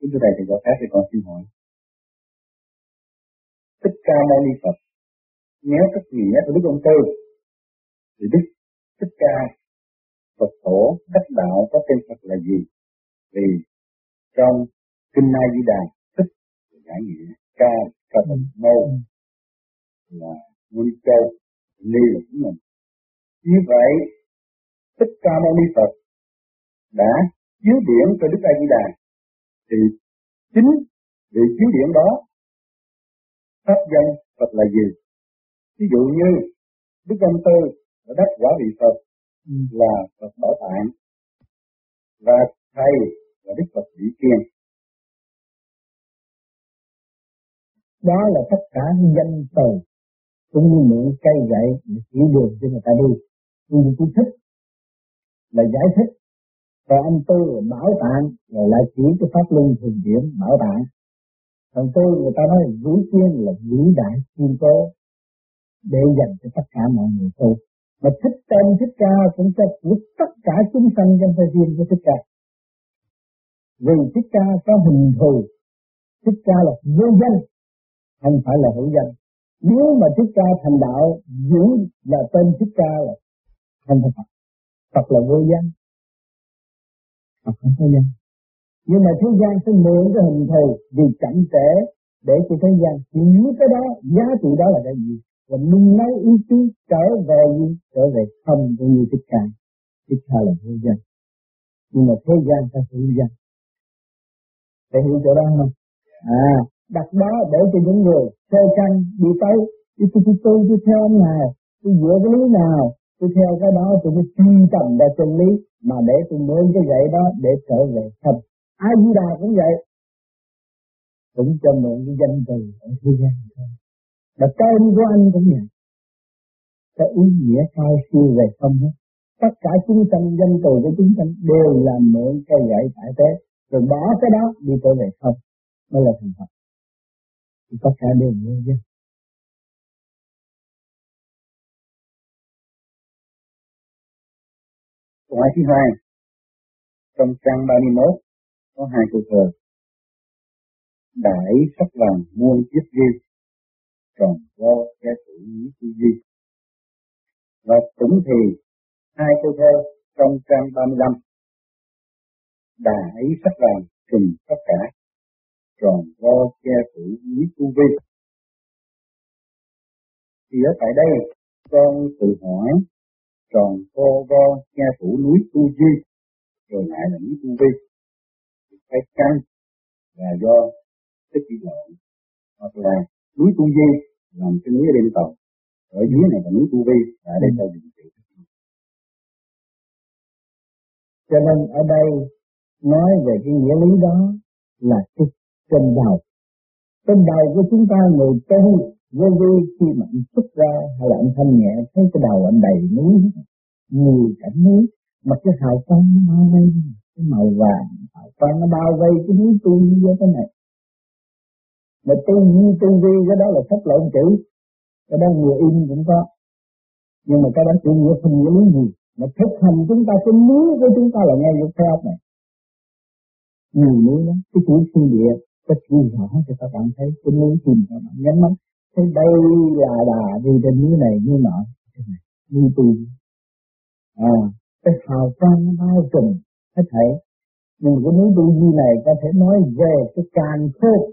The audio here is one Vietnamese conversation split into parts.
Kính thưa Thầy thì có khác thì con xin hỏi. Thích Ca Mâu Ni Phật nếu cách nghĩa của Đức Ông Tư thì Đức Thích Ca Phật tổ đắc đạo có tên Phật là gì? Vì trong Kinh A Di Đà thích giải nghĩa ca ca Phật mâu là Nguyên Châu Ly là chính mình. Như vậy Thích Ca Mâu Ni Phật đã chiếu điển cho Đức A Di Đà thì chính vị chiếu điển đó pháp danh Phật là gì? Ví dụ như Đức Ông Tư đã đắc quả vị Phật ừ. là Phật Bảo Tạng và Thầy là Đức Phật Vĩ Kiên. Đó là tất cả danh từ cũng như mượn cây gậy để chỉ đường cho người ta đi. Nhưng tôi thích là giải thích và anh tư là bảo tạng rồi lại chỉ cái pháp luân thường điểm bảo tạng còn tư người ta nói vĩ tiên là vĩ đại thiên cố, để dành cho tất cả mọi người tu. Mà thích tên thích ca cũng cho của tất cả chúng sanh trong thời gian của thích ca. Vì thích ca có hình thù, thích ca là vô danh, không phải là hữu danh. Nếu mà thích ca thành đạo giữ là tên thích ca là không phải Phật Phật là vô danh. Phật không thế gian nhưng mà thế gian sẽ mượn cái hình thù vì chậm trễ để cho thế gian hiểu cái đó, giá trị đó là cái gì? Và nung nấu ý chí trở về gì? Trở về không của như thích ca. Thích ca là thế gian. Nhưng mà thế gian ta hiểu gian để hiểu chỗ đó không? À đặt đó để cho những người theo căn đi tới. Đi tôi tôi tôi theo ông nào? Tôi dựa cái lý nào? Tôi theo cái đó tôi mới truy tầm ra chân lý, mà để tôi mượn cái gậy đó để trở về thật. Ai di đà cũng vậy. Cũng cho mượn cái danh từ ở thế gian thôi. Và tên của anh cũng vậy. Cái ý nghĩa cao siêu về không hết. Tất cả chúng sanh, danh từ của chúng sanh đều là mượn cái gậy tại thế. Rồi bỏ cái đó đi trở về không. Mới là thành Phật. Thì tất cả đều như vậy Câu hỏi thứ hai. Trong trang 31 có hai câu thơ. Đại sắc vàng muôn chiếc ghi, tròn do kẻ tử lý tư duy và cũng thì, hai câu thơ trong trang 35 đại sắc vàng trùm tất cả, tròn vo che phủ ý tu vi. Thì ở tại đây, con tự hỏi tròn vo vo nghe thủ núi tu duy rồi lại là núi tu vi. Phải căn là do tích bị lộn hoặc là núi tu di làm cái núi ở bên tàu ở dưới này là núi tu vi ở đây là điều trị cho nên ở đây nói về cái nghĩa lý đó là cái trên đầu. Trên đầu của chúng ta người tu vô vi khi mà anh xuất ra hay là anh thanh nhẹ, thấy cái đầu anh đầy núi nhiều cảnh núi, mà cái hào quang nó bao vây cái màu vàng, hào quang nó bao vây cái núi tu như thế này. Mà tu như tu vi, cái đó là sách lộn chữ. Cái đó người in cũng có. Nhưng mà cái đó chữ nghĩa không nghĩa lý gì. Mà thực hành chúng ta, cái núi của chúng ta là ngay lúc theo này. Nhiều núi lắm, cái chữ thiên địa, cái chữ nhỏ cho các bạn thấy, cái núi tìm các bạn nhắm mắt thế đây là đà đi trên núi này như nọ như tu à cái hào quang nó bao trùm, hết thảy. Nhưng cái núi tu như này có thể nói về cái càng khôn.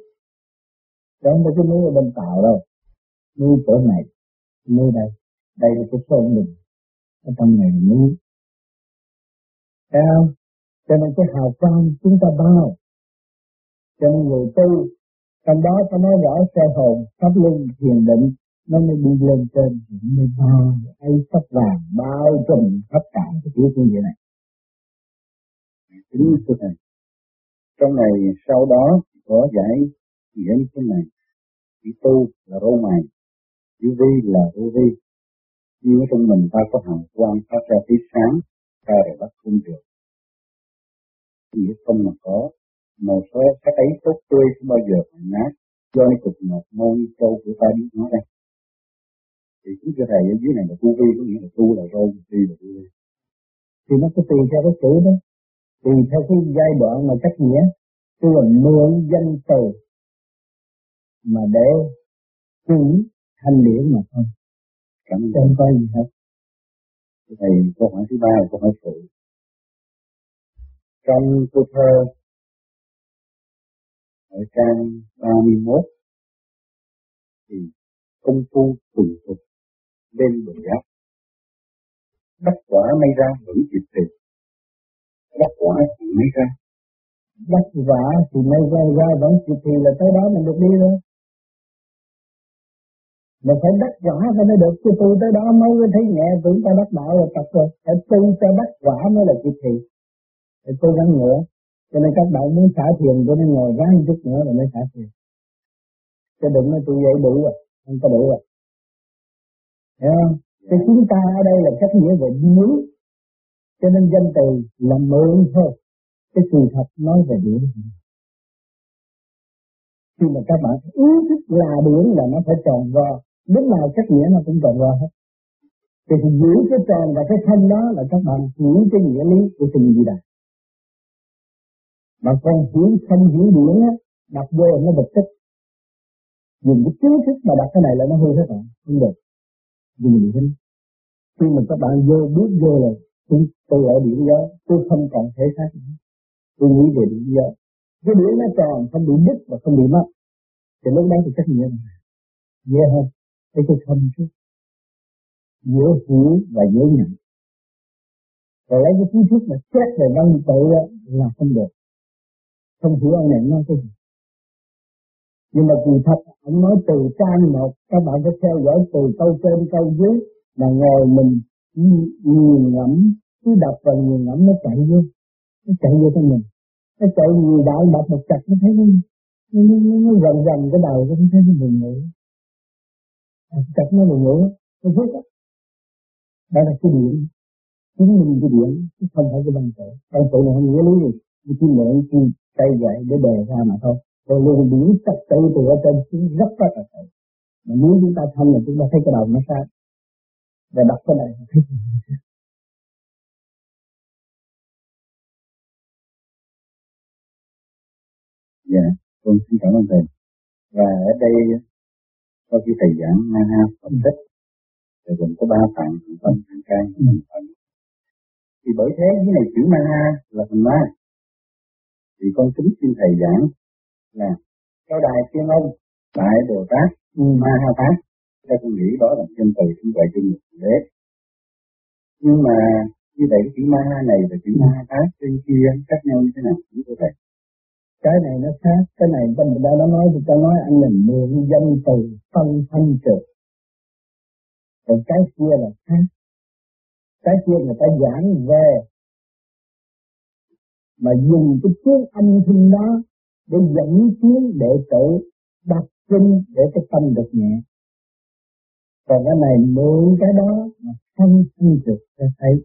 Trong không cái núi ở bên tạo đâu. Núi chỗ này, núi đây. Đây là cái sơn mình, ở trong này là núi. Thấy không? Cho nên cái hào quang chúng ta bao, cho nên người tu trong đó có nói rõ xe hồn, pháp luân, thiền định, nó mới đi lên trên nó mới bao ấy sắc vàng bao trùm khắp cả cái kiểu như vậy này. Chính thưa thầy, trong này sau đó, có giải nghĩa như thế này, chỉ tu là rô mày chỉ vi là vô vi. Nhưng trong mình ta có hào quang phát ra tia sáng, ta để bắt không được. Nghĩa không mà có một số cái ấy tốt tươi không bao giờ phải nát do nên cục một môn châu của ta biết nói đây thì cũng cho thầy, ở dưới này là tu vi, có nghĩa là tu là râu vi là tu vi thì nó có tùy theo cái chữ đó tùy theo cái giai đoạn mà cách nghĩa Tức là mượn danh từ mà để chỉ thanh điển mà thôi. Cảm ơn Không có gì hết. Thầy, câu hỏi thứ ba là câu hỏi phụ. Trong câu thơ ở trang 31 thì công phu tùy thuộc bên bờ áp đất quả may ra vẫn kịp thời đất quả thì may ra. Đất vả thì may ra ra vẫn kịp thì là tới đó mình được đi thôi mà phải đất quả thì mới được, chứ tu tới đó mới thấy nhẹ, tưởng ta đắc đạo là tập rồi. Phải tu cho đất quả mới là kịp thì phải tu gắng nữa cho nên các bạn muốn xả thiền cho nên ngồi ráng chút nữa rồi mới xả thiền cho đừng nói tôi vậy đủ rồi không có đủ rồi. Hiểu không? Thì chúng ta ở đây là cách nghĩa về muốn cho nên danh từ là mượn thôi. Cái sự thật nói về điển khi mà các bạn ý thức là điển là nó phải tròn vo. Lúc nào cách nghĩa nó cũng tròn vo hết. Thì, thì giữ cái tròn và cái thân đó là các bạn hiểu cái nghĩa lý của tình gì đây mà con hiểu không hiểu điển á đặt vô nó bực tức. Dùng cái kiến thức mà đặt cái này là nó hư hết rồi không được. Dùng điển khi mà các bạn vô bước vô là tôi, tôi ở điểm đó tôi không còn thể xác nữa. Tôi nghĩ về điểm đó. Cái điểm nó tròn không bị đứt và không bị mất. Thì lúc đó thì trách nhiệm. Dễ hơn. Để tôi không chứ. Dễ hiểu và dễ nhận. Rồi lấy cái kiến thức mà xét về văn tự là không được không hiểu ông này nói cái gì. Nhưng mà kỳ thật ông nói từ trang một các bạn phải theo dõi từ câu trên câu dưới mà ngồi mình nghiền ngẫm cứ đập vào nghiền ngẫm nó chạy vô. Nó chạy vô trong mình. Nó chạy nhiều đạo đập một chặt nó thấy nó nó nó, nó, nó gần gần cái đầu nó thấy nó buồn ngủ. Chặt nó buồn ngủ nó phước á. Đó là cái điểm. Chứng minh cái điểm chứ không phải cái bằng tự. Bằng tự này không nghĩa lý gì. Chỉ mượn chi tay dạy để đề ra mà thôi. Rồi luôn điển trật tự từ ở trên xuống rất rất là tự mà nếu chúng ta thông là chúng ta thấy cái đầu nó sai và đọc cái này thấy Dạ, con xin cảm ơn thầy. Và ở đây sau khi thầy giảng na ha phân tích thì gồm có ba phần phần thân can phần thì bởi thế cái này chữ ma ha là phần ma thì con kính xin thầy giảng là cao đài tiên ông đại bồ tát ma ha tát ta con nghĩ đó là chân từ cũng vậy chân một đế nhưng mà như vậy cái chữ ma ha này và chữ ma ha tát trên kia khác nhau như thế nào chúng tôi thầy cái này nó khác, cái này bên đó nó nói, thì ta nói anh là mượn danh từ phân thanh trực. Còn cái kia là khác. Cái kia người ta giảng về mà dùng cái tiếng âm thanh đó để dẫn tiếng đệ tử đặt kinh để cái tâm được nhẹ. Còn cái này mượn cái đó mà phân được cho thấy.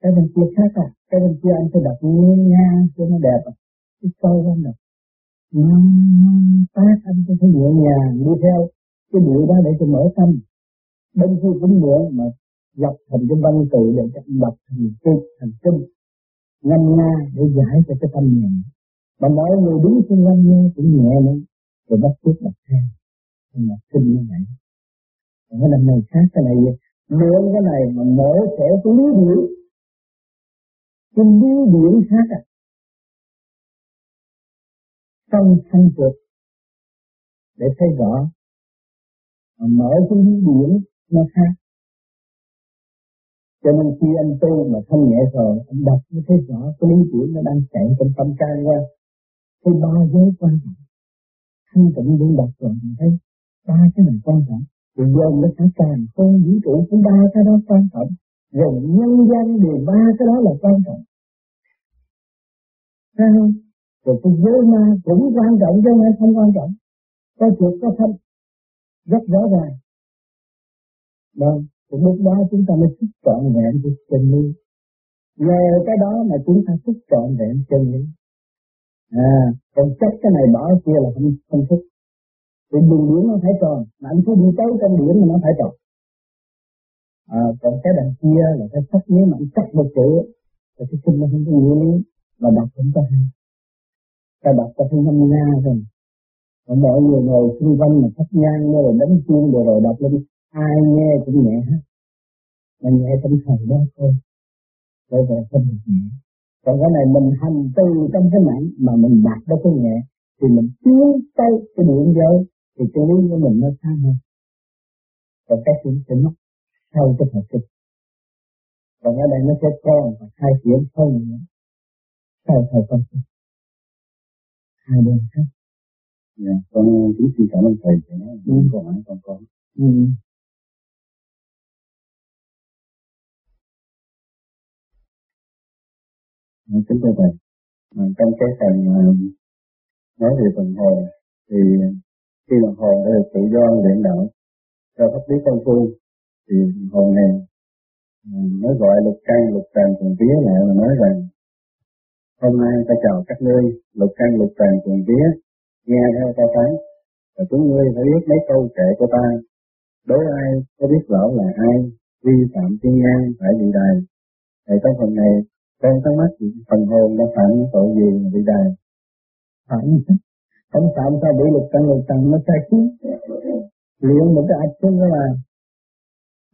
Cái bên kia khác à? Cái bên kia anh phải đặt nghe nha cho nó đẹp à? Cái câu anh được mang tác anh có thấy nhẹ nhàng, đi theo cái điệu đó để cho mở tâm. Bên kia cũng nữa mà lập thành cái văn tự để cho anh đọc thành kinh thành kinh ngâm nga để giải cho cái tâm nhẹ. Mà mọi người đứng xung quanh nghe cũng nhẹ nữa rồi bắt chước đặt theo. Nhưng mà kinh như vậy. Cái lần này khác, cái này mượn cái này mà mở sẽ cái lý điệu cái lý điệu khác à. Trong thanh trực để thấy rõ. Mà mở cái lý điển nó khác cho nên khi anh tu mà thanh nhẹ rồi anh đọc mới thấy rõ cái lý tưởng nó đang chạy trong tâm can ra cái ba giới quan trọng thanh tịnh luôn đọc rồi mình thấy ba cái này quan trọng thì dồn nó sẽ càng không vũ trụ cũng ba cái đó quan trọng rồi nhân gian đều ba cái đó là quan trọng Thấy không? Rồi cái giới ma cũng quan trọng chứ không không quan trọng. Có chuột có thân. Rất rõ ràng. Vâng, thì lúc đó chúng ta mới thức trọn vẹn cái chân lý. Nhờ cái đó mà chúng ta thức trọn vẹn chân lý. À, còn chắc cái này bỏ kia là không không thức. thì đường biển nó phải tròn, mà anh cứ đi tới trong biển mà nó phải tròn. À, còn cái đằng kia là cái sắc nếu mà anh chắc một chữ, thì cái chân nó không có nghĩa lý, mà đọc cũng có hay. ta đọc ta không năm nga rồi mọi người ngồi xung quanh mà thắp nhang rồi đánh chuông rồi rồi đọc lên ai nghe cũng nhẹ hết. Mà nhẹ tâm thần đó thôi. Rồi về không được nhẹ. Còn cái này mình hành từ trong cái nặng mà mình đạt đó cái nhẹ thì mình tiến tới cái điện giới thì cái lý của mình nó xa hơn. Và cái chuyện sẽ mất sau cái thời kinh còn ở đây nó sẽ con và hai chuyện không nữa sau thời con hai bên khác. Dạ con kính xin cảm ơn thầy cho nó ừ. câu hỏi con có. Ừ. Ờ, kính thưa thầy. À, trong cái phần ờ, nói về phần hồn thì khi mà hồn đã được tự do luyện đạo cho pháp lý công phu thì hồn này nói mới gọi lục căn lục trần cùng vía lại mà nói rằng hôm nay ta chào các ngươi lục căn lục trần cùng vía nghe theo ta phán và chúng ngươi phải biết mấy câu kệ của ta. Đối ai có biết rõ là ai vi phạm thiên nhan phải bị đài. Thì trong phần này con thắc mắc phần hồn đã phạm tội gì mà bị đài? Phạm không phạm sao bị lục căn lục trần nó sai khiến. Luyện một cái ạch chung là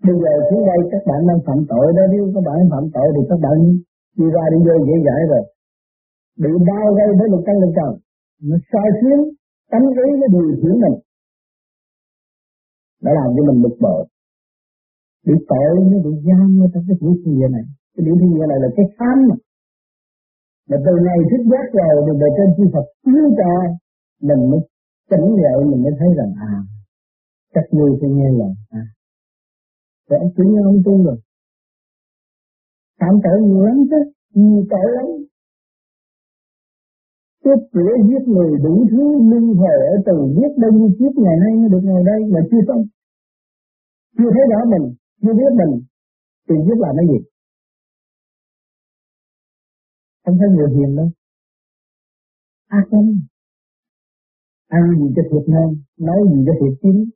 bây giờ xuống đây các bạn đang phạm tội đó nếu các bạn phạm tội thì các bạn đi ra đi vô dễ dãi rồi. Bị đau gây với lục căn lục trần nó sai khiến tánh ý nó điều khiển mình. Đã làm cho mình bực bội. Bị tội nó bị giam ở trong cái thiên địa này cái điểm thiên địa này là cái khám mà. Mà từ ngày thức giác rồi, thì về trên chư Phật chiếu cho mình mới tỉnh dậy, mình mới thấy rằng à các như phải nghe lời à. Rồi ông chuyển ông tu rồi. Phạm tội nhiều lắm chứ, nhiều tội lắm. Tiếp cửa giết người đủ thứ linh hồi ở từ giết đâu như kiếp ngày nay mới được ngồi đây mà chưa xong. Chưa thấy rõ mình, chưa biết mình, thì giết là cái gì? Không thấy người hiền đâu ác lắm ăn gì cho thiệt ngon nói gì cho thiệt chín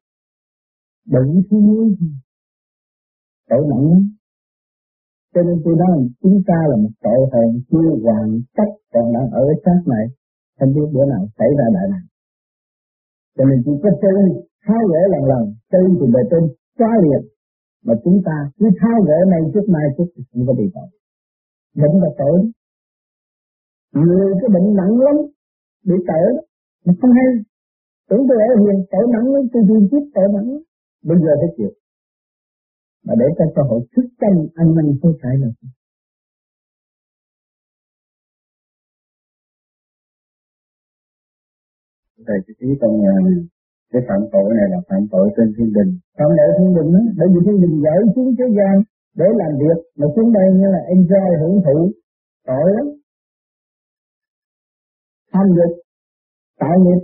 đừng thứ muối tội nặng lắm. Cho nên tôi nói, chúng ta là một tội hồn chưa hoàn tất còn đang ở cái xác này. Không biết bữa nào xảy ra đại nạn. Cho nên chỉ có chơi tháo gỡ lần lần chơi từ bề trên, quá liệt. Mà chúng ta cứ tháo gỡ này trước mai chút thì cũng có bị tội. Đúng là tội người cái bệnh nặng lắm bị tội mà không hay. Tưởng tôi ở hiền tội nặng lắm tôi điên tiếp tội nặng lắm. Bây giờ phải chịu. Mà để cho cơ hội thức chân ăn năn hối cải là thầy cái ý con là cái phạm tội này là phạm tội trên thiên đình. Phạm tội thiên đình đó bởi vì thiên đình gửi xuống thế gian để làm việc mà xuống đây như là enjoy hưởng thụ. Tội lắm tham dục tạo nghiệp.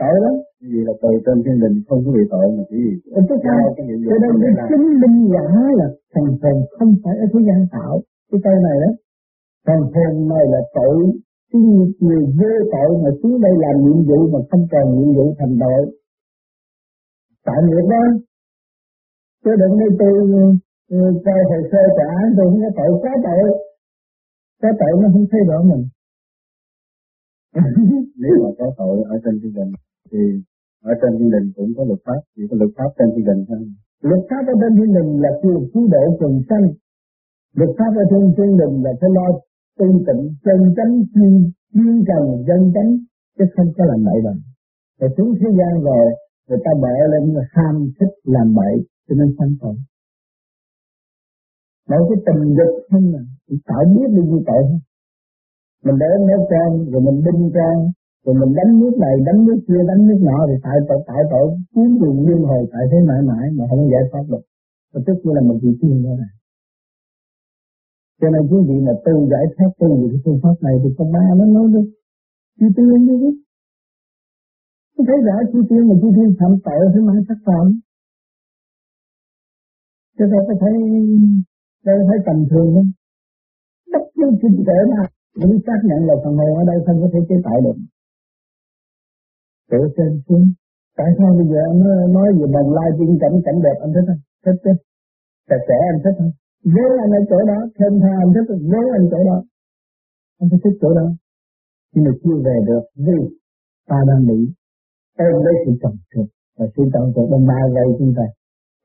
Tội lắm. Vì là từ trên thiên đình không có bị tội mà chỉ vì cái sao cho nên cái chứng minh giả là thần hồn không phải ở thế gian tạo. Cái câu này đó. Thần hồn này là tội cái người vô tội mà xuống đây làm nhiệm vụ mà không còn nhiệm vụ thành tội. Tạo nghiệp đó. Chứ đừng đây tôi ừ, coi hồ sơ trả án tôi không có tội có tội. Có tội nó không thấy rõ mình nếu mà có tội ở trên thiên đình, thì ở trên thiên đình cũng có luật pháp chỉ có luật pháp trên thiên đình thôi. Luật pháp ở trên thiên đình là quyền cứu độ quần sanh. Luật pháp ở trên thiên đình là phải lo tu tịnh, chân chánh, chuyên chuyên cần, dân chánh, chứ không có làm bậy bằng. Rồi xuống thế gian rồi, người ta bợ lên ham thích làm bậy, cho nên sanh tội. Mỗi cái tình dục không là tạo biết được như tội không? Mình để nước con rồi mình đinh con rồi mình đánh nước này, đánh nước kia, đánh nước nọ, thì tại tội tại tội cuốn đường liên hồi tại thế mãi mãi mà không giải thoát được. Và tức như là một vị tiên đó này. Cho nên quý vị là tu giải thoát, tu về cái phương pháp này thì con ba nó nói được chi tiên như thế tôi thấy rõ chi tiên mà chi tiên phạm tội thế mãi sắc phạm cho nên có thấy đây phải tầm thường không? Bất cứ chuyện tế nào. Đúng, xác nhận là phần hồn ở đây không có thể chế tạo được. Tự trên xuống. Tại sao bây giờ anh nói về bằng lai tiên cảnh cảnh đẹp anh thích không? Thích chứ. Sạch sẽ anh thích không? Nếu anh ở chỗ đó thêm tha anh thích không? nếu anh chỗ đó, anh phải thích chỗ đó. Nhưng mà chưa về được vì ta đang bị ôm lấy sự trầm trượt và sự trầm trượt đang bao vây chúng ta.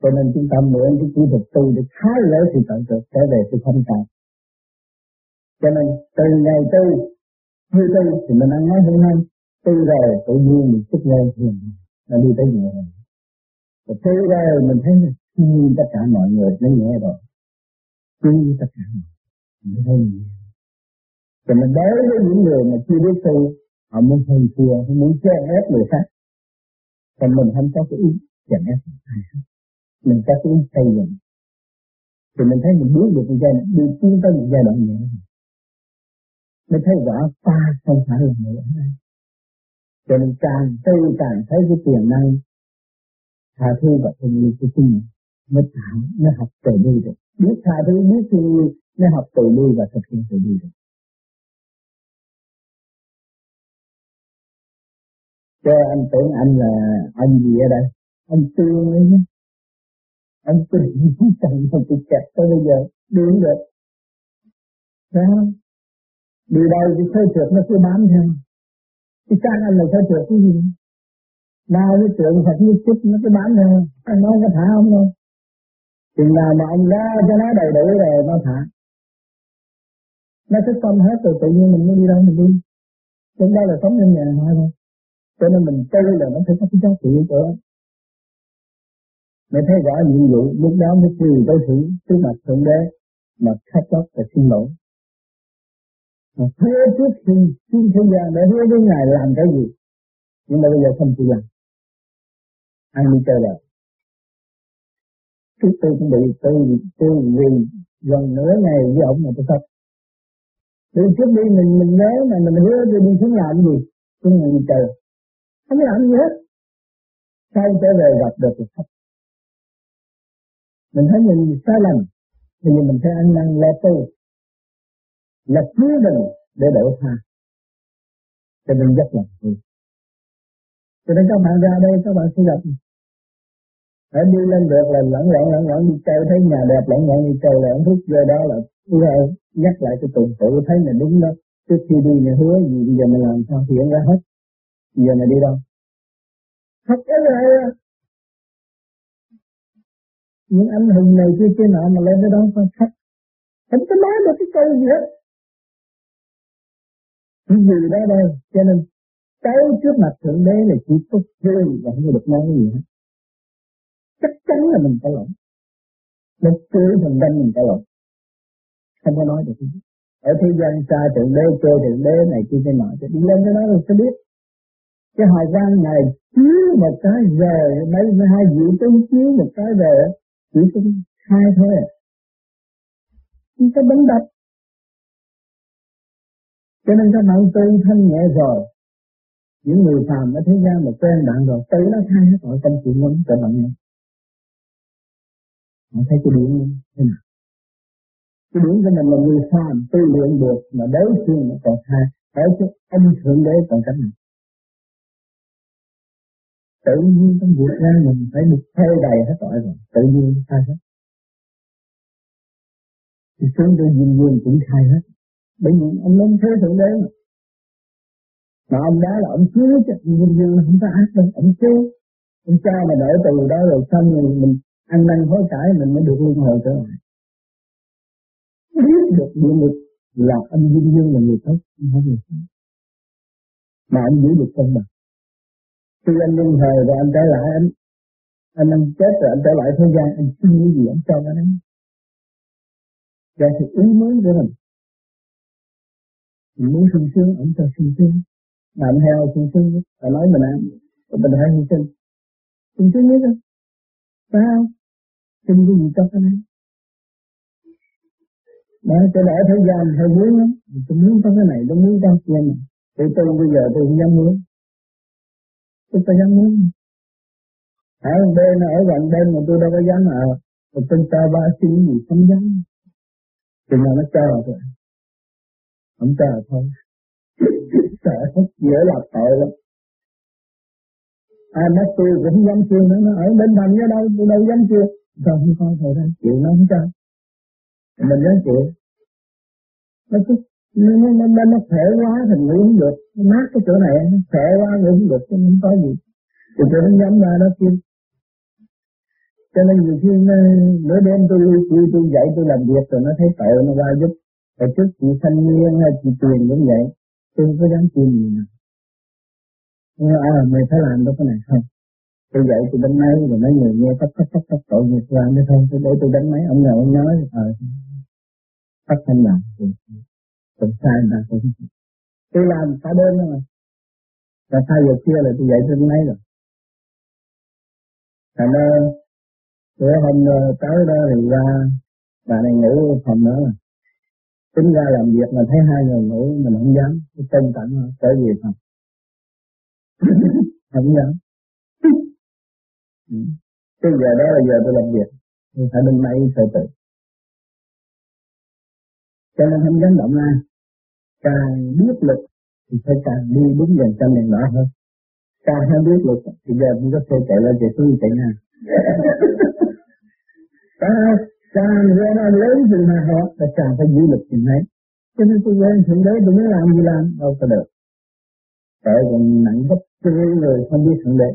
Cho nên chúng ta mượn cái kỹ thuật tu để khá lấy sự trầm trượt trở về sự không trạng cho nên từ ngày tư, như tư thì mình ăn nói hơn hơn tư rồi tự nhiên mình xuất lên thì nó đi tới nhẹ rồi. Và tư rồi mình thấy như tất cả mọi người nó nhẹ rồi như tất cả mọi người nó thấy nhẹ cho nên đối với những người mà chưa biết tu họ muốn hình thua, họ muốn che ép người khác. Còn mình không có cái ý chèn ép ai hết mình có cái ý xây dựng. Thì mình thấy mình bước được một giai đoạn, đi tiến tới một giai đoạn nhẹ mới thấy rõ, ta không phải là người ở đây. Cho nên càng tư, càng thấy cái tiềm năng tha thứ và thương yêu của chính mình mới tạo, mới học từ bi được. Biết tha thứ, biết thương yêu, mới học từ bi và thực hiện từ bi được. Cho anh tưởng anh là anh gì ở đây? Anh tương ấy nhé. Anh tương chẳng mà tôi kẹt tới bây giờ đứng được. Sao đi đâu thì thấy trượt nó cứ bám theo. Thì cha anh là thấy trượt cái gì nào cái trượt Phật như chích nó cứ bám theo. Anh nói có thả không đâu. Chừng nào mà ông ra cho nó đầy đủ rồi, nó thả. Nó thích tâm hết rồi, tự nhiên mình mới đi đâu mình đi. Chúng ta là sống trong nhà thôi thôi cho nên mình tư là nó phải có cái giá trị của nó. Mày thấy rõ nhiệm vụ lúc đó mới quỳ tới thử trước mặt Thượng Đế mà khắc lóc và xin lỗi. Mà thuê trước khi xin thế gian để hứa với Ngài làm cái gì. Nhưng mà bây giờ không chịu làm. ai đi chơi đời. Trước tôi cũng bị tôi, tôi vì gần nửa ngày với ông mà tôi khóc. Từ trước đi mình mình nhớ mà mình hứa tôi đi xuống làm gì. Xuống ngày đi chơi. Không làm gì hết. Sau trở về gặp được thì khóc mình thấy mình sai lầm thì mình phải ăn năn lo tu là cứu mình để đổ tha. Cho nên rất là vui. Cho nên các bạn ra đây, các bạn sẽ gặp. Hãy đi lên được là lẫn lẫn lẫn lẫn đi chơi, thấy nhà đẹp, lẫn lẫn đi chơi, lẫn thuốc thúc đó là nhắc lại cái tuần tự thấy là đúng đó. Trước khi đi này hứa gì, bây giờ mình làm sao, hiện ra hết. Bây giờ này đi đâu? Thật cái là những anh hùng này kia kia nọ mà lên tới đó con khách? Không có nói được cái câu gì hết chỉ gì đó đây cho nên tới trước mặt thượng đế là chỉ có vui và không được nói gì hết. Chắc chắn là mình phải lỗi một cưới mình đánh mình phải lỗi không có nói được gì ở thế gian xa thượng đế chơi thượng đế này kia thế nọ, thì đi lên cái đó rồi sẽ biết. Cái hồi gian này chiếu một cái về mấy hai vị tướng chiếu một cái về, chỉ có hai thôi à. Không có bấm đập cho nên các bạn tu thanh nhẹ rồi. Những người phàm ở thế gian mà quen bạn rồi, tự nó thay hết mọi tâm chuyện muốn cho bạn nghe bạn thấy cái điểm thế nào? Cái điểm của mình là người phàm tu luyện được mà đối phương nó còn thay ở chứ ông thượng đế còn cách nào tự nhiên trong việc ra mình phải được thay đầy hết tội rồi, tự nhiên thay hết. Thì xuống tôi duyên duyên cũng khai hết bởi vì ông lớn thế thượng đế mà. Mà ông đó là ông cứu chứ nhưng như không có ác đâu, ông cứu. Ông cha mà đỡ từ đó rồi xong rồi mình ăn năn hối cải, mình mới được luân hồi trở lại. Biết được địa ngục là anh duyên dương là người tốt, không phải người xấu. Mà anh giữ được công bằng. Khi anh luân hồi rồi anh trở lại, anh anh ăn chết rồi anh trở lại thế gian, anh xin cái gì anh cho anh ấy ra thì ý muốn của mình muốn sung sướng, ông cho sung sướng. Làm theo sung sướng và nói mình ăn, mình phải hy sinh sung sướng biết không phải sao xin cái gì cho cái này đó, cho lẽ thế gian, thời muốn lắm tôi muốn có cái này, tôi muốn có cái này thì tôi bây giờ tôi không dám muốn. Tôi có dám muốn. Ở bên, ở gần bên mà tôi đâu có dám ở. Mà tôi cho ba xin gì, không dám. Thì nào nó cho rồi không cho thôi. Sợ dễ là tội lắm. Ai mất tôi cũng không dám chưa nữa nó ở bên thành nhớ đâu tôi đâu dám chưa sao không coi thôi ra chịu nó không cho. Mình dám chịu. Nó cứ nó nó nó, nó khỏe quá thì ngủ không được. Nó mát cái chỗ này nó khỏe quá ngủ không được không có gì. Thì tôi nó nhắm ra nó kêu. Cho nên nhiều khi nó, nửa đêm tôi tôi tôi dậy tôi làm việc rồi nó thấy tội nó qua giúp hồi trước chị thanh niên hay chị tuyền cũng vậy. Tôi không có dám chim gì nào à mày phải làm đâu cái này. Không. Tôi dạy tôi đánh máy rồi mấy người nghe tắt tắt tắt tắt tội nghiệp ra mới không tôi để tôi đánh máy ông nào ông nói ờ tắt thanh làm cũng sai mà cũng tôi làm cả đêm rồi, mà và sai giờ kia là tôi dậy tôi đánh máy rồi. Thành ra bữa hôm ờ, tới đó thì ra bà này ngủ phòng nữa rồi tính ra làm việc mà thấy hai người ngủ, mình không dám tôi trân trọng trở về phòng. Không dám. Ừ. Cái giờ đó là giờ tôi làm việc thì phải bên máy sợ tự cho nên không dám động ai. Càng biết lực thì phải càng đi đúng dần trong đèn đỏ hơn. Càng không biết lực thì giờ cũng có thể chạy lên chạy xuống chạy ngang. càng quen ăn lớn chừng nào họ là càng phải giữ lực chừng ấy. Cho nên tôi quen thượng đế, tôi muốn làm gì làm, đâu có được. Tại còn nặng gấp cho người không biết thượng đế.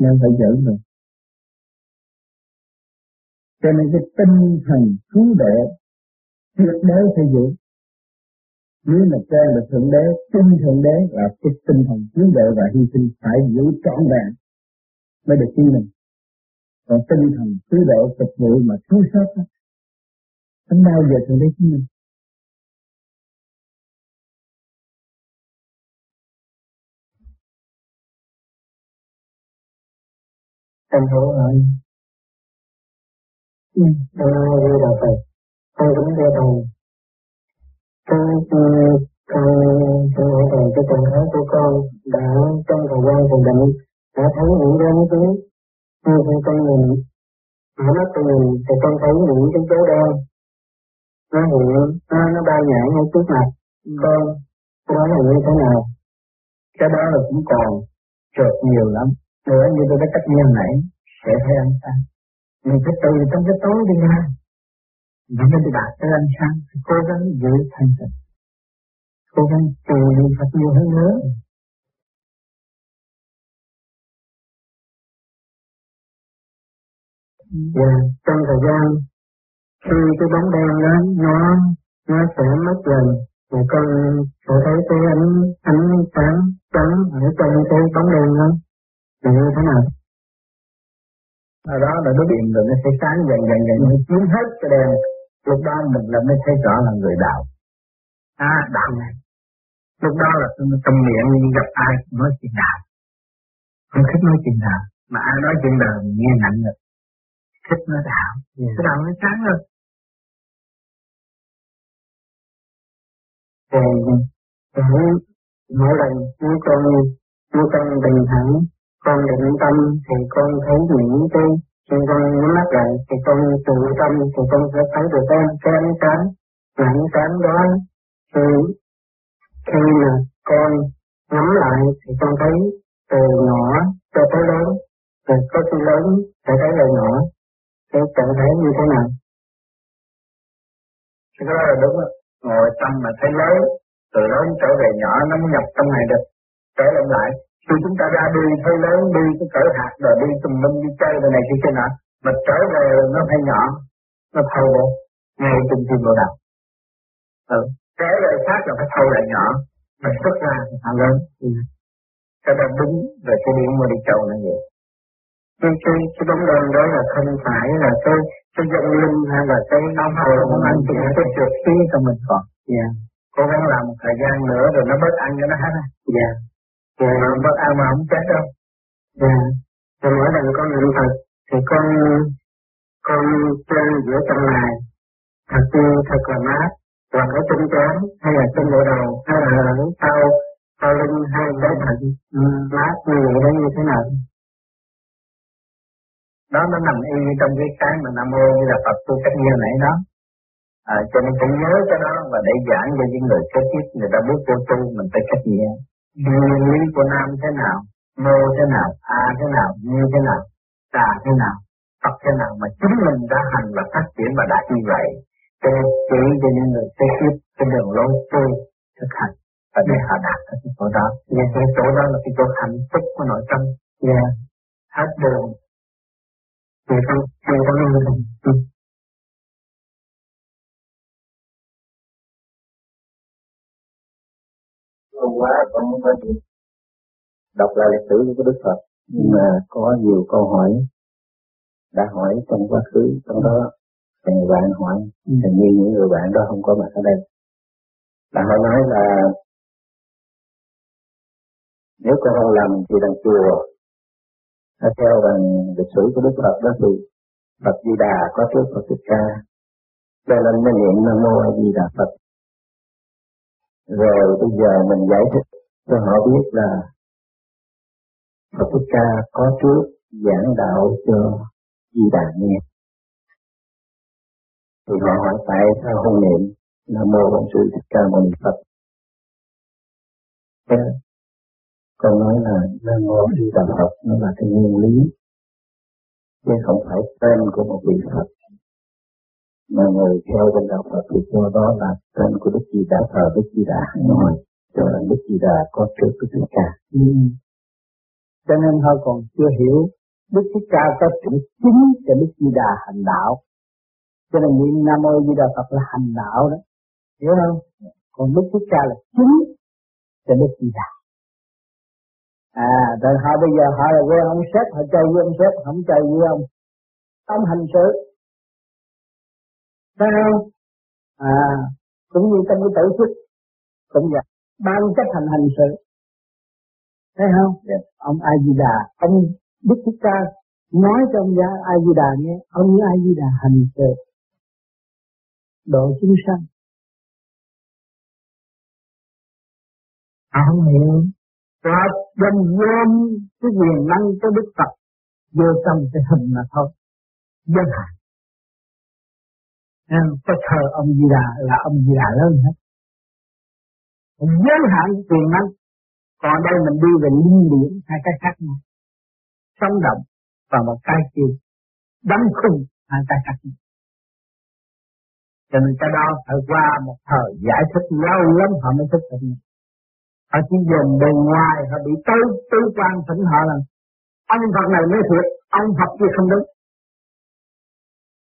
Nên phải dẫn rồi cho nên cái tinh thần cứu độ, tuyệt đối phải giữ. Nếu mà cho là thượng đế, tin thượng đế là cái tinh thần cứu độ và hy sinh phải giữ trọn vẹn mới được tin mình và tinh thần cứu độ phục vụ mà thiếu sót đó. không bao giờ thượng đế tin mình Anh hữu ơi. Ừ. Anh ơi, là Phật. Con cũng theo thầy. Con, con, con hỏi thầy cái trạng thái của con đã trong thời gian thiền định đã thấy những cái ấn chứng như khi con nhìn mở mắt con nhìn thì con thấy những cái dấu đen. Nó hiện nó nó bay nhảy ngay trước mặt con. Cái đó là như thế nào? Cái đó là cũng còn trượt nhiều lắm. Nữa như tôi đã cách như nãy sẽ thấy ánh sáng mình phải từ trong cái tối đi ra mình đi đạt tới ánh sáng cố gắng giữ thanh tịnh. Cố gắng trì niệm Phật nhiều hơn nữa và trong thời gian khi cái bóng đen đó nó nó sẽ mất dần và con sẽ thấy cái ánh ánh sáng trắng ở trong cái bóng đen đó. Là như thế nào? ở đó là nó điện rồi nó sẽ sáng dần dần dần nó chiếm hết cái đèn. Lúc đó mình là mới thấy rõ là người đạo. À đạo này. Lúc đó là trong miệng gặp ai nói chuyện đạo. Không thích nói chuyện đạo. Mà ai nói chuyện đạo nghe nặng rồi thích nói đạo yeah. Dạ. cái đạo nó sáng rồi rồi mỗi lần nếu con nếu con bình thản con định tâm thì con thấy những cái khi con nhắm mắt lại thì con tự tâm thì con sẽ thấy được cái, cái ánh sáng. Và ánh sáng đó thì khi mà con nhắm lại thì con thấy từ nhỏ cho tới lớn rồi có khi lớn sẽ thấy là nhỏ cái trạng thái như thế nào cái đó là đúng rồi ngồi tâm mà thấy lớn từ lớn trở về nhỏ, nó mới nhập trong này được trở lại lại, khi chúng ta ra đi, thấy lớn đi cái cỡ hạt rồi đi tùm lum đi chơi rồi này kia kia nọ, mà trở về nó phải nhỏ, nó thâu vô ngay trên tim bộ đạo. ừ. trở về khác là phải thâu lại nhỏ mà xuất ra thì lớn ừ. cái đó đúng về cái điểm mà đi châu là vậy cái cái cái bóng đèn đó là không phải là cái cái dân linh hay là cái không phải không ăn chỉ cái trượt khí trong mình còn. Dạ. Yeah. cố gắng làm một thời gian nữa rồi nó bớt ăn cho nó hết dạ. Mà bớt ăn mà không chết đâu. Dạ. Rồi mỗi lần con niệm phật thì con con trên giữa trong này thật thật là mát hoặc ở trên trán hay là trên bộ đầu hay là ở sau sau lưng hay cái thận ừ, mát như vậy đó như thế nào đó nó nằm y trong cái cái mà nam mô như là phật tu cách như nãy đó à, cho nên phải nhớ cái đó và để giảng cho những người kế tiếp người ta bước vô tu mình phải cách nghĩa nguyên lý của nam thế nào mô thế nào a thế nào như thế nào tà thế nào Phật thế nào mà chính mình đã hành và phát triển và đạt như vậy Cho chỉ cho những người kế tiếp cái đường lối tu thực hành và để họ đạt cái chỗ đó. Và cái chỗ đó là cái chỗ hạnh phúc của nội tâm. Yeah. hết đường. Thì không, người hôm qua con muốn nói chuyện. Đọc lại lịch sử của Đức Phật. Nhưng mà có nhiều câu hỏi đã hỏi trong quá khứ trong đó hàng bạn hỏi. Ừ. hình như những người bạn đó không có mặt ở đây. Là họ nói là nếu con không làm thì đằng chùa theo bằng lịch sử của Đức Phật đó thì Phật Di Đà có trước Phật Thích Ca cho nên nó niệm Nam Mô A Di Đà Phật rồi bây giờ mình giải thích cho họ biết là Phật Thích Ca có trước giảng đạo cho Di Đà nghe. Thì họ hỏi tại sao không niệm Nam Mô Bổn Sư Thích Ca Mâu Ni Phật. Thế con nói là Nam Mô Di Đà Phật nó là cái nguyên lý chứ không phải tên của một vị Phật mà người theo bên đạo Phật thì cho đó là tên của Đức Di Đà thờ Đức Di Đà ngồi cho rằng Đức Di Đà có trước Đức Thích Ca. Ừ. Cho nên họ còn chưa hiểu Đức Thích Ca có chữ chính cho Đức Di Đà hành đạo. Cho nên niệm Nam Mô Di Đà Phật là hành đạo đó. Hiểu không? Còn Đức Thích Ca là chính cho Đức Di Đà. À, rồi họ bây giờ họ là quên ông sếp, họ chơi với ông sếp, không chơi với ông. Ông hành sự, Thấy không? À, cũng như trong cái tổ chức cũng vậy. Ban chấp hành hành sự. Thấy không? Yeah. Ông A Di Đà, ông Đức Thích Ca nói cho ông A Di Đà nghe, ông A Di Đà hành sự độ chúng sanh. À, không hiểu. Và dần gom cái quyền năng cho Đức Phật vô trong cái hình mà thôi. giới hạn nên có thờ ông Di Đà là ông Di Đà lớn hết giới hạn quyền năng. Còn đây mình đi về linh điển, hai cái khác nhau. Sống động và một cái kia. Đắm khung hai cái khác nhau. Cho nên cái đó phải qua một thời giải thích lâu lắm họ mới thích được họ chỉ dồn bề ngoài họ bị tư tư quan thỉnh họ là, ông Phật này mới thiệt, ông Phật kia không đúng.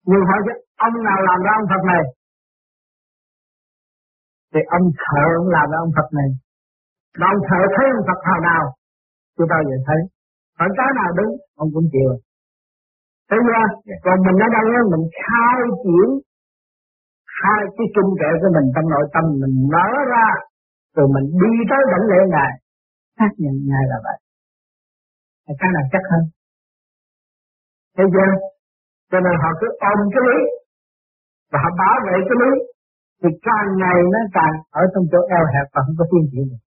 Nhưng hỏi chứ ông nào làm ra ông Phật này? Thì ông thợ ông làm ra ông Phật này. Mà ông thợ thấy ông Phật hồi nào, chưa bao giờ thấy. Hỏi cái nào đúng, ông cũng chịu. Thấy chưa còn mình ở đây mình khai triển hai cái trung kệ của mình trong nội tâm mình mở ra rồi mình đi tới đảnh lễ ngài xác nhận ngài là vậy cái nào chắc hơn thấy chưa cho nên họ cứ ôm cái lý và họ bảo vệ cái lý thì càng ngày nó càng ở trong chỗ eo hẹp và không có tiến triển được.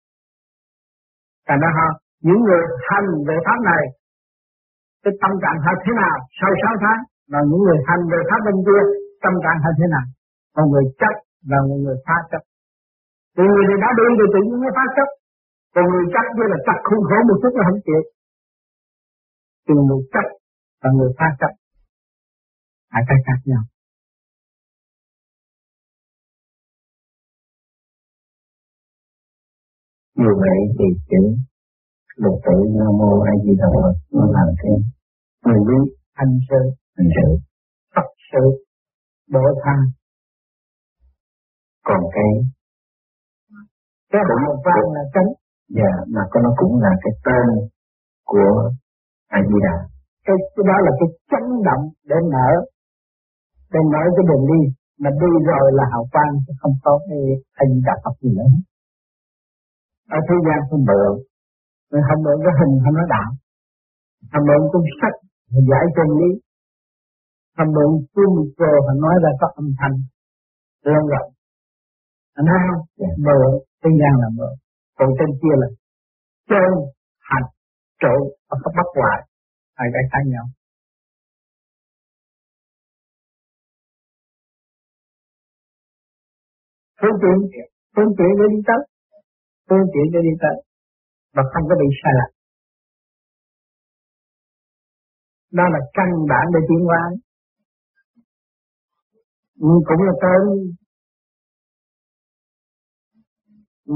Thành ra họ, những người hành về pháp này, cái tâm trạng họ thế nào sau 6 tháng, và những người hành về pháp bên kia, tâm trạng họ thế nào. Một người chấp và một người phá chấp. Còn người này đã đi thì tự nhiên nó phá chấp. Còn người chấp với là chấp không khổ một chút là không chịu. Thì người chấp và người phá chấp. Hai cái khác nhau. Như vậy thì chữ lục tự Nam Mô A Di Đà Phật nó làm thêm Người biết anh sơ, anh sự, Phật sơ, đổ tha. Còn cái cái hào vang là chánh. Dạ, mà có nó cũng là cái tên của A Di Đà. Cái, cái đó là cái chấn động để mở để mở cái đường đi. Mà đi rồi là hào quang không có cái hình đạo Phật gì nữa. Ở thế gian không mượn. Mình không mượn cái hình không nói đạo. Không mượn cuốn sách mình giải chân lý. Không mượn cuốn micro phải nói ra có âm thanh. Rộng rộng anh thấy không. Dạ. mượn thế gian là mơ còn trên kia là chân hành trộn và có bắt hoài. Hai cái khác nhau? Phương tiện phương tiện để đi tới phương tiện để đi tới và không có bị sai lạc đó là căn bản để tiến hóa. Ừ, cũng là tên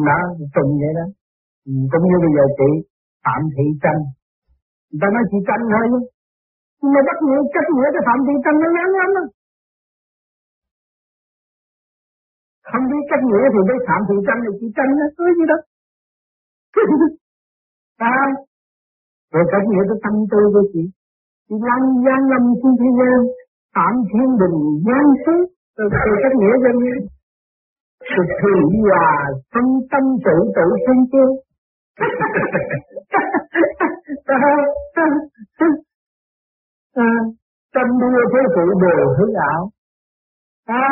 đã từng vậy đó. Ừ, cũng như bây giờ chị phạm thị tranh người ta nói chị tranh thôi nhưng mà bắt nghĩa cách nghĩa cái phạm thị tranh nó ngắn lắm đó. không biết cách nghĩa thì biết phạm thị tranh thì chị tranh nó có gì đó. À, rồi cách nghĩa cái tâm tư của chị. Chị lăn gian lâm trên thế gian phạm thiên đình gian xứ rồi cách nghĩa cho sự Thực thủy hòa tâm tâm sự tự sinh chưa à, tâm đua thế phụ đều hư ảo. À,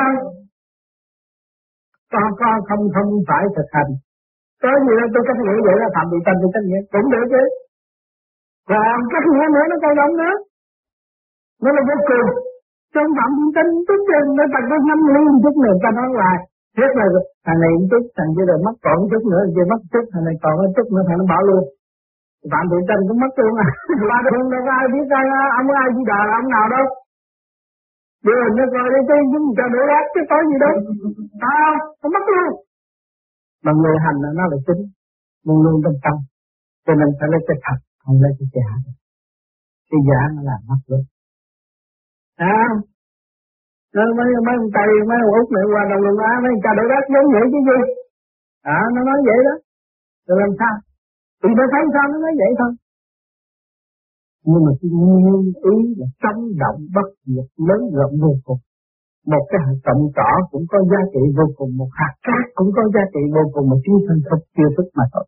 con con không không phải thực hành. Có gì đó tôi cách nghĩa vậy là phạm bị tâm tôi cách nghĩa cũng được chứ. Còn cách nghĩa nữa nó còn động nữa. Nó là vô cùng. Trong phạm vi tâm tức chừng nó tập có năm liên chút nữa ta nói hoài. Trước là thằng này một chút, thằng kia rồi mất còn chút nữa, kia mất chút, thằng này còn chút nữa, thằng nó bỏ luôn. Phạm Thị Tranh cũng mất luôn à. Ba đường đâu có ai biết ai, ông ai chỉ đờ ông nào đâu. Đưa hình nó coi đi chứ, chúng cho đổ lát chứ có gì đâu. À, nó mất luôn. Mà người hành là nó là chính, luôn luôn trong tâm. Cho nên phải lấy cái thật, không lấy cái giả. Cái giả nó làm mất luôn. À, nó mấy mấy ông tây, mấy ông út này qua đồng đồng á, mấy cha đổi đất giống vậy chứ gì? À nó nói vậy đó. Rồi làm sao? Thì nó thấy sao? Nó nói vậy thôi. Nhưng mà cái nguyên ý là sống động bất diệt, lớn rộng vô cùng. Một cái hạt trọng cỏ cũng có giá trị vô cùng, một hạt cát cũng có giá trị vô cùng, mà chúng thân không chưa thức mà thôi.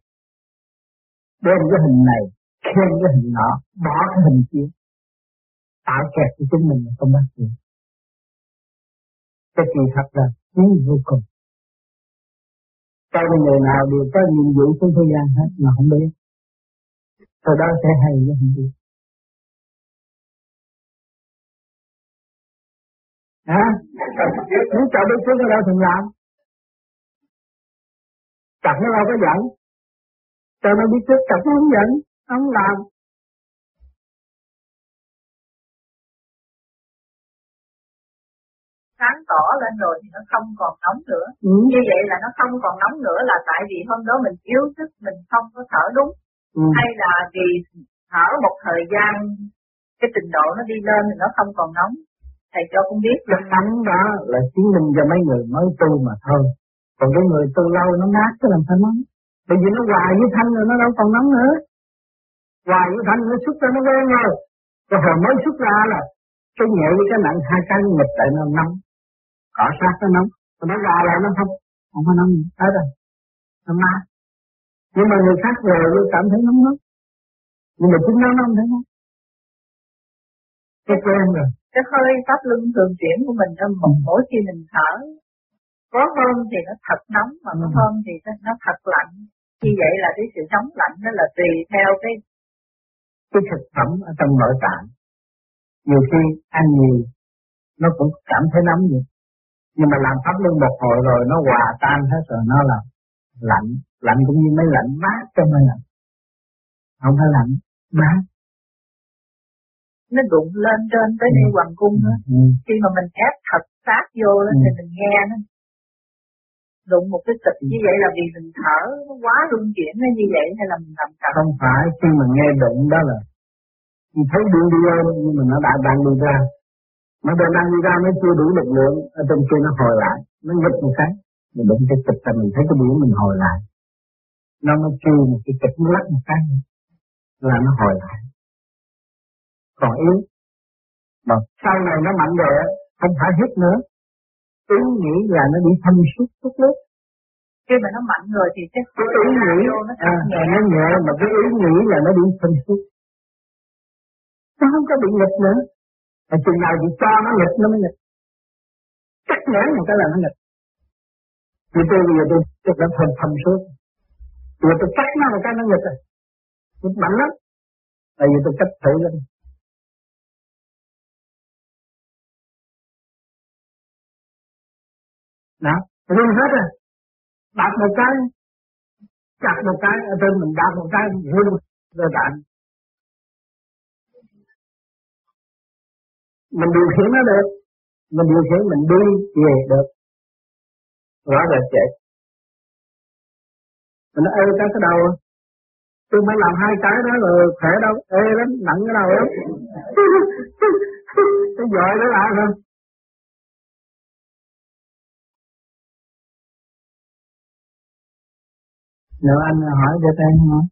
Đem cái hình này, khen cái hình nọ, bỏ cái hình kia. Tạo kẹt cho chính mình không bắt được cái kỳ thật là quý vô cùng. Trong người nào đều có nhiệm vụ trong thời gian hết mà không biết. Từ đó sẽ hay với không biết. Hả? Muốn chọn đối trước nó đâu thường làm. Chặt nó đâu có giận cho nó biết trước, chặt nó không giận không làm. Sáng tỏ lên rồi thì nó không còn nóng nữa. Ừ. Như vậy là nó không còn nóng nữa là tại vì hôm đó mình yếu sức, mình không có thở đúng. Ừ. Hay là vì thở một thời gian cái trình độ nó đi lên thì nó không còn nóng. Thầy cho con biết. Cái nóng đó là chứng minh cho mấy người mới tu mà thôi. Còn cái người tu lâu nó mát chứ làm sao nóng. Bởi vì nó hòa với thanh rồi nó đâu còn nóng nữa. Hòa với thanh nó xuất ra nó quen rồi. Rồi hồi mới xuất ra là cái nhẹ với cái nặng hai cái nghịch tại nó nóng cọ sát nó nóng. Còn nó gà lại nó không không có nóng hết rồi. Nó mát nhưng mà người khác về tôi cảm thấy nóng nóng. Nhưng mà chính nó nó không thấy nóng. Cái quen rồi. Cái hơi pháp luân thường chuyển của mình trong một mỗi khi mình thở có hơn thì nó thật nóng mà có ừ. hơn thì nó thật lạnh. Như vậy là cái sự nóng lạnh đó là tùy theo cái cái thực phẩm ở trong nội tạng. Nhiều khi ăn nhiều nó cũng cảm thấy nóng vậy nhưng mà làm pháp luân một hồi rồi nó hòa tan hết rồi nó là lạnh lạnh cũng như mấy lạnh mát cho mấy lạnh không phải lạnh mát nó đụng lên trên tới ừ. hoàng cung nữa ừ. khi mà mình ép thật sát vô lên ừ. thì mình nghe nó đụng một cái tịch như vậy là vì mình thở nó quá rung chuyển hay như vậy hay là mình làm thật không phải khi mình nghe đụng đó là mình thấy đương đi lên nhưng mà nó đã đang đi ra mà đồ năng đi ra nó chưa đủ lực lượng ở trong kia nó hồi lại nó nghịch một cái mình đụng cái kịch là mình thấy cái điểm mình hồi lại. Nó nó kêu một cái kịch nó lắc một cái là nó hồi lại. Còn yếu. Mà sau này nó mạnh rồi không phải hít nữa. Ý nghĩ là nó bị thâm suốt suốt lớp khi mà nó mạnh rồi thì cái ý nghĩ nó, à, nhẹ. nó nhẹ mà cái ý nghĩ là nó bị thâm suốt nó không có bị nghịch nữa mà chừng nào chị cho nó nghịch, nó mới nghịch. Cắt nén một cái là nó nghịch. Vì tôi bây giờ tôi tôi đã thầm thầm suốt bây giờ tôi cắt nó một cái nó nghịch rồi. Nghịch mạnh lắm. Tại vì tôi cắt thử lên đó. Luôn hết rồi. Đạp một cái, chặt một cái, ở trên mình đạp một cái luôn. Rồi đạn mình điều khiển nó được. Mình điều khiển mình đi về được. Rõ rệt vậy. Mình nói ê cái cái đầu à. tôi mới làm hai cái đó rồi khỏe đâu. Ê lắm nặng cái đầu lắm. Cái giỏi đó là không? Nếu anh hỏi cho tên không?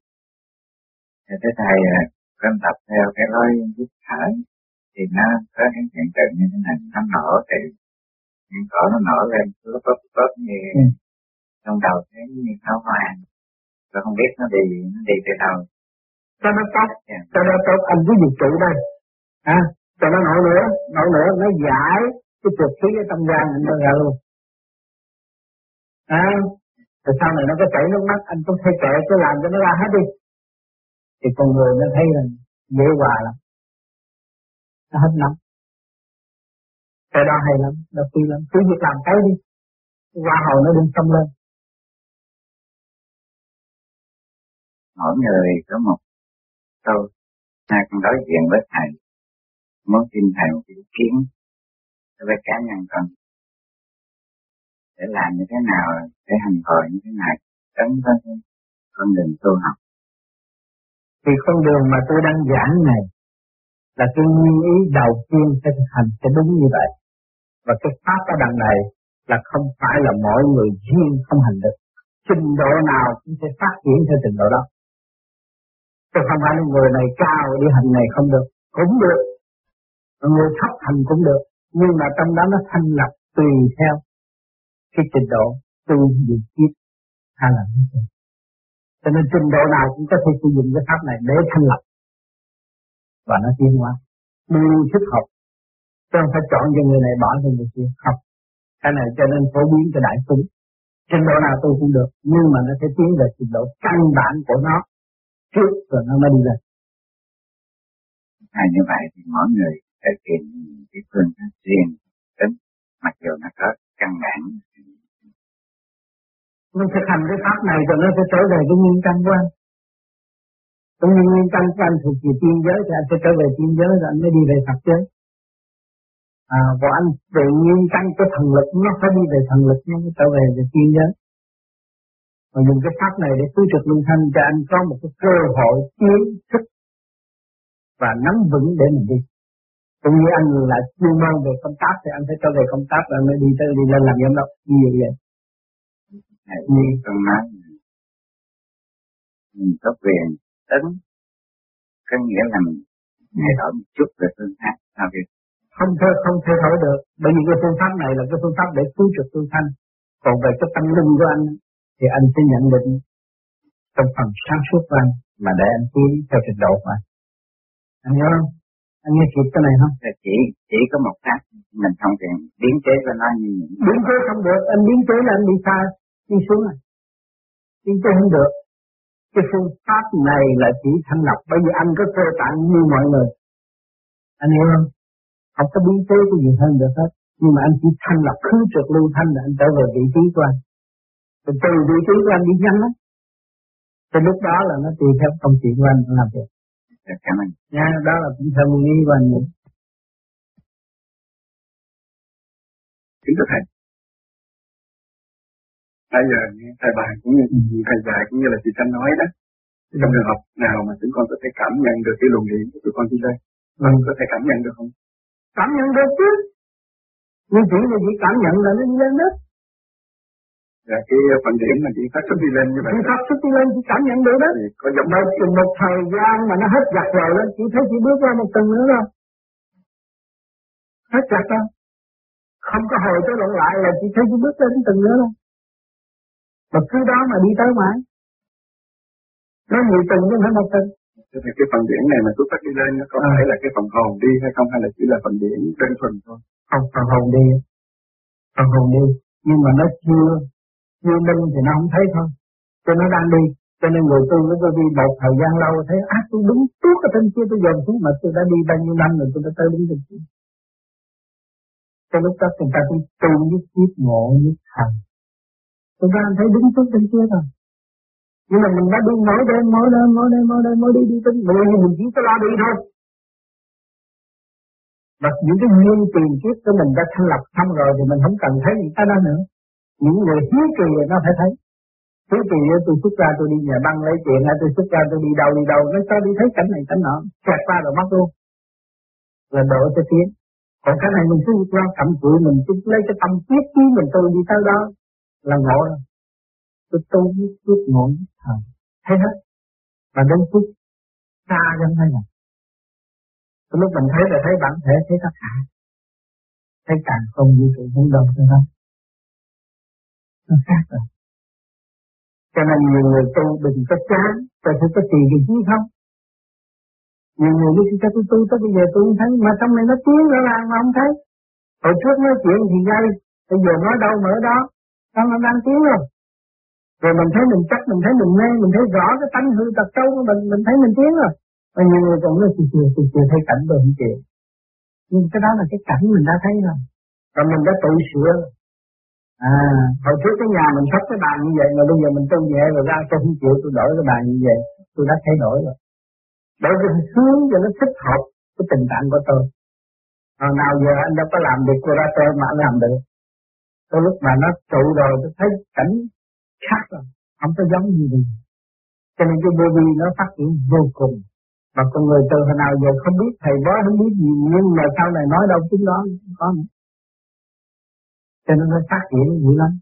Thế thầy, à, con tập theo cái lối giúp thở thì nó có những hiện tượng như thế này, nó nở thì những cỏ nó nở lên lớp lớp lớp như ừ. trong đầu thế như tháo vàng rồi không biết nó đi nó đi từ đâu. Cho nó tốt dạ. cho nó tốt anh cứ dự trụ đây. À, cho nó nổi nữa nổi nữa nó giải cái trượt khí ở trong gan mình nó ra luôn. À, rồi sau này nó có chảy nước mắt anh cũng thay kệ cứ làm cho nó ra hết đi. Thì con người nó thấy là dễ hòa lắm nó hết lắm. Cái đó hay lắm. Nó phi lắm cứ việc làm cái đi qua hầu nó đừng xông lên. Mỗi người có một câu hai con đối diện với thầy muốn xin thầy một ý kiến với cá nhân con. Để làm như thế nào để hành hồi như thế nào tấn với con đường tu học. Thì con đường mà tôi đang giảng này là cái nguyên ý đầu tiên sẽ thực hành sẽ đúng như vậy. Và cái pháp ở đằng này là không phải là mỗi người riêng không hành được. Trình độ nào cũng sẽ phát triển theo trình độ đó. Chứ không phải là người này cao đi hành này không được. Cũng được. Người thấp hành cũng được. Nhưng mà trong đó nó thành lập tùy theo cái trình độ tu điều kiếp hay là như thế cho nên trình độ nào cũng có thể sử dụng cái pháp này để thành lập và nó tiến hóa. Đều thích hợp chứ không phải chọn cho người này bỏ cho người kia. Không cái này cho nên phổ biến cho đại chúng. Trình độ nào tôi cũng được. Nhưng mà nó sẽ tiến về trình độ căn bản của nó. Trước rồi nó mới đi lên. Hay như vậy thì mỗi người sẽ tìm cái phương pháp riêng tính. Mặc dù nó có căn bản. Mình thực hành cái pháp này rồi nó sẽ trở về cái nguyên căn anh cũng như nguyên căn của anh thuộc về tiên giới thì anh sẽ trở về tiên giới rồi anh mới đi về Phật giới. À, và anh tự nhiên tăng cái thần lực nó phải đi về thần lực nó mới trở về về tiên giới. Và dùng cái pháp này để cứu trực luân thanh cho anh có một cái cơ hội kiến thức và nắm vững để mình đi. Cũng như anh là chuyên môn về công tác thì anh phải trở về công tác rồi mới đi tới đi lên làm giám đốc. Như vậy vậy. Như con nói mình có quyền tấn có nghĩa là mình thay đổi một chút về phương pháp sao việc. Không thể không thể đổi được. Bởi vì cái phương pháp này là cái phương pháp để cứu trực tương thanh còn về cái tâm linh của anh thì anh sẽ nhận định trong phần sáng suốt của anh mà để anh tiến theo trình độ của anh. Anh nhớ không? Anh nghe kịp cái này không? Là chỉ chỉ có một cách. Mình không thể biến chế cho nó như biến chế không được. Anh biến chế là anh bị sai đi xuống rồi biến chế không được cái phương pháp này là chỉ thanh lập bởi vì anh có cơ tạng như mọi người. Anh hiểu không? Không có biến chế cái gì hơn được hết. Nhưng mà anh chỉ thanh lập khứ trực lưu thanh là anh trở về vị trí của anh. Rồi từ vị trí của anh đi nhanh lắm. Từ lúc đó là nó tùy theo công chuyện của anh làm việc. Dạ, cảm ơn. Nha đó là cũng theo nguyên ý của anh. Kính thưa thầy bây giờ thầy bài cũng như ừ. thầy dạy cũng như là chị Thanh nói đó trong trường hợp nào mà chúng con có thể cảm nhận được cái luồng điện của tụi con đi lên con ừ. có thể cảm nhận được không cảm nhận được chứ nhưng chỉ là chỉ cảm nhận là nó đi lên đó Dạ cái phần điểm mà chỉ phát xuất đi lên như vậy. Chỉ phát xuất đi lên chỉ cảm nhận được đó. Thì có dòng một, một thời gian mà nó hết giặt rồi đó, chỉ thấy chỉ bước qua một tầng nữa rồi. Hết giặt rồi. Không có hồi tới lộn lại là chỉ thấy chỉ bước lên từng nữa thôi. Mà cứ đó mà đi tới mãi. Nó nhiều tầng chứ không một tầng. Thế thì cái phần điển này mà xuất phát đi lên nó có à. phải là cái phần hồn đi hay không hay là chỉ là phần điển đơn thuần thôi? Không, phần hồn đi. Phần hồn đi. Nhưng mà nó chưa chưa minh thì nó không thấy thôi. Cho nó đang đi. Cho nên người tu với tôi đi một thời gian lâu thấy á tôi đứng tuốt ở trên kia tôi dồn xuống mà tôi đã đi bao nhiêu năm rồi tôi đã tới trên kia. Cho lúc đó người ta cũng tu với kiếp ngộ với thành. Tôi ra thấy đứng trước bên kia rồi. Nhưng mà mình đã đi mỗi đêm, mỗi đêm, mỗi đêm, mỗi đêm, mỗi đi đi tính. Bởi vì mình chỉ có lo đi thôi. Và những cái nguyên tiền kiếp của mình đã thanh lập xong rồi thì mình không cần thấy những cái đó nữa. Những người hiếu kỳ nó phải thấy. Hiếu kỳ tôi xuất ra tôi đi nhà băng lấy tiền hay tôi xuất ra tôi đi đâu đi đâu nó sao đi thấy cảnh này cảnh nọ kẹt qua rồi mất luôn là độ cho tiến còn cái này mình cứ lo cầm sự mình cứ lấy cái tâm quyết chí mình tu đi tới đó là ngộ rồi tôi tu quyết ngộ thần thấy hết. Mà đến phút xa trong thấy này cái lúc mình thấy là thấy bản thể thấy tất cả. Thấy càng không như sự không động, phải không nó khác rồi. Cho nên nhiều người tu đừng có chán tại sao có tiền gì chứ không. Nhiều người lúc chúng tôi tu tới bây giờ tôi không thấy mà trong này nó tiến rõ ràng mà không thấy. Hồi trước nói chuyện thì gây bây giờ nói đâu mở đó tâm nó đang tiến rồi rồi mình thấy mình chắc, mình thấy mình nghe, mình thấy rõ cái tánh hư tật sâu của mình mình thấy mình tiến rồi. Và nhiều người còn nói chưa chưa chưa chưa thấy cảnh rồi không chịu nhưng cái đó là cái cảnh mình đã thấy rồi. Và mình đã tự sửa. À hồi trước cái nhà mình sắp cái bàn như vậy, mà bây giờ mình tu nhẹ rồi ra tôi không chịu, tôi đổi cái bàn như vậy, tôi đã thay đổi rồi. Bởi vì hướng cho nó thích hợp, cái tình trạng của tôi. Hồi nào giờ anh đâu có làm được curator mà anh làm được. Tới lúc mà nó trụ rồi tôi thấy cảnh khác rồi Không có giống gì được Cho nên cái body nó phát triển vô cùng. Mà con người từ hồi nào giờ không biết thầy bói không biết gì Nhưng mà sau này nói đâu chúng đó không có nữa. Cho nên nó phát triển dữ lắm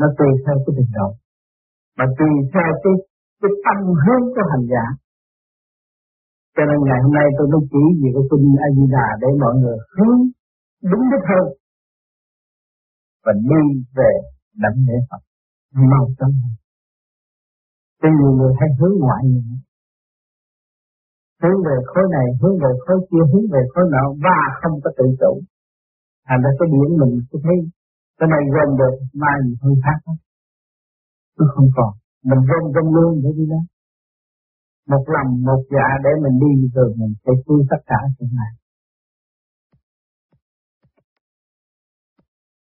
Nó tùy theo cái trình độ. Mà tùy theo cái, cái tâm hướng của hành giả. Cho nên ngày hôm nay tôi mới chỉ về cái kinh A Di Đà để mọi người hướng đúng đích hơn và đi về đảnh lễ Phật mau chóng hơn. Cho nhiều người hay hướng ngoại nhìn, hướng về khối này, hướng về khối kia, hướng về khối nọ và không có tự chủ. Thành ra cái điểm mình cứ thấy cái này gom được, mai mình hơi khác đó. Nó không còn. Mình gom gom luôn để đi đó một lòng một dạ để mình đi rồi mình sẽ cứu tất cả chuyện này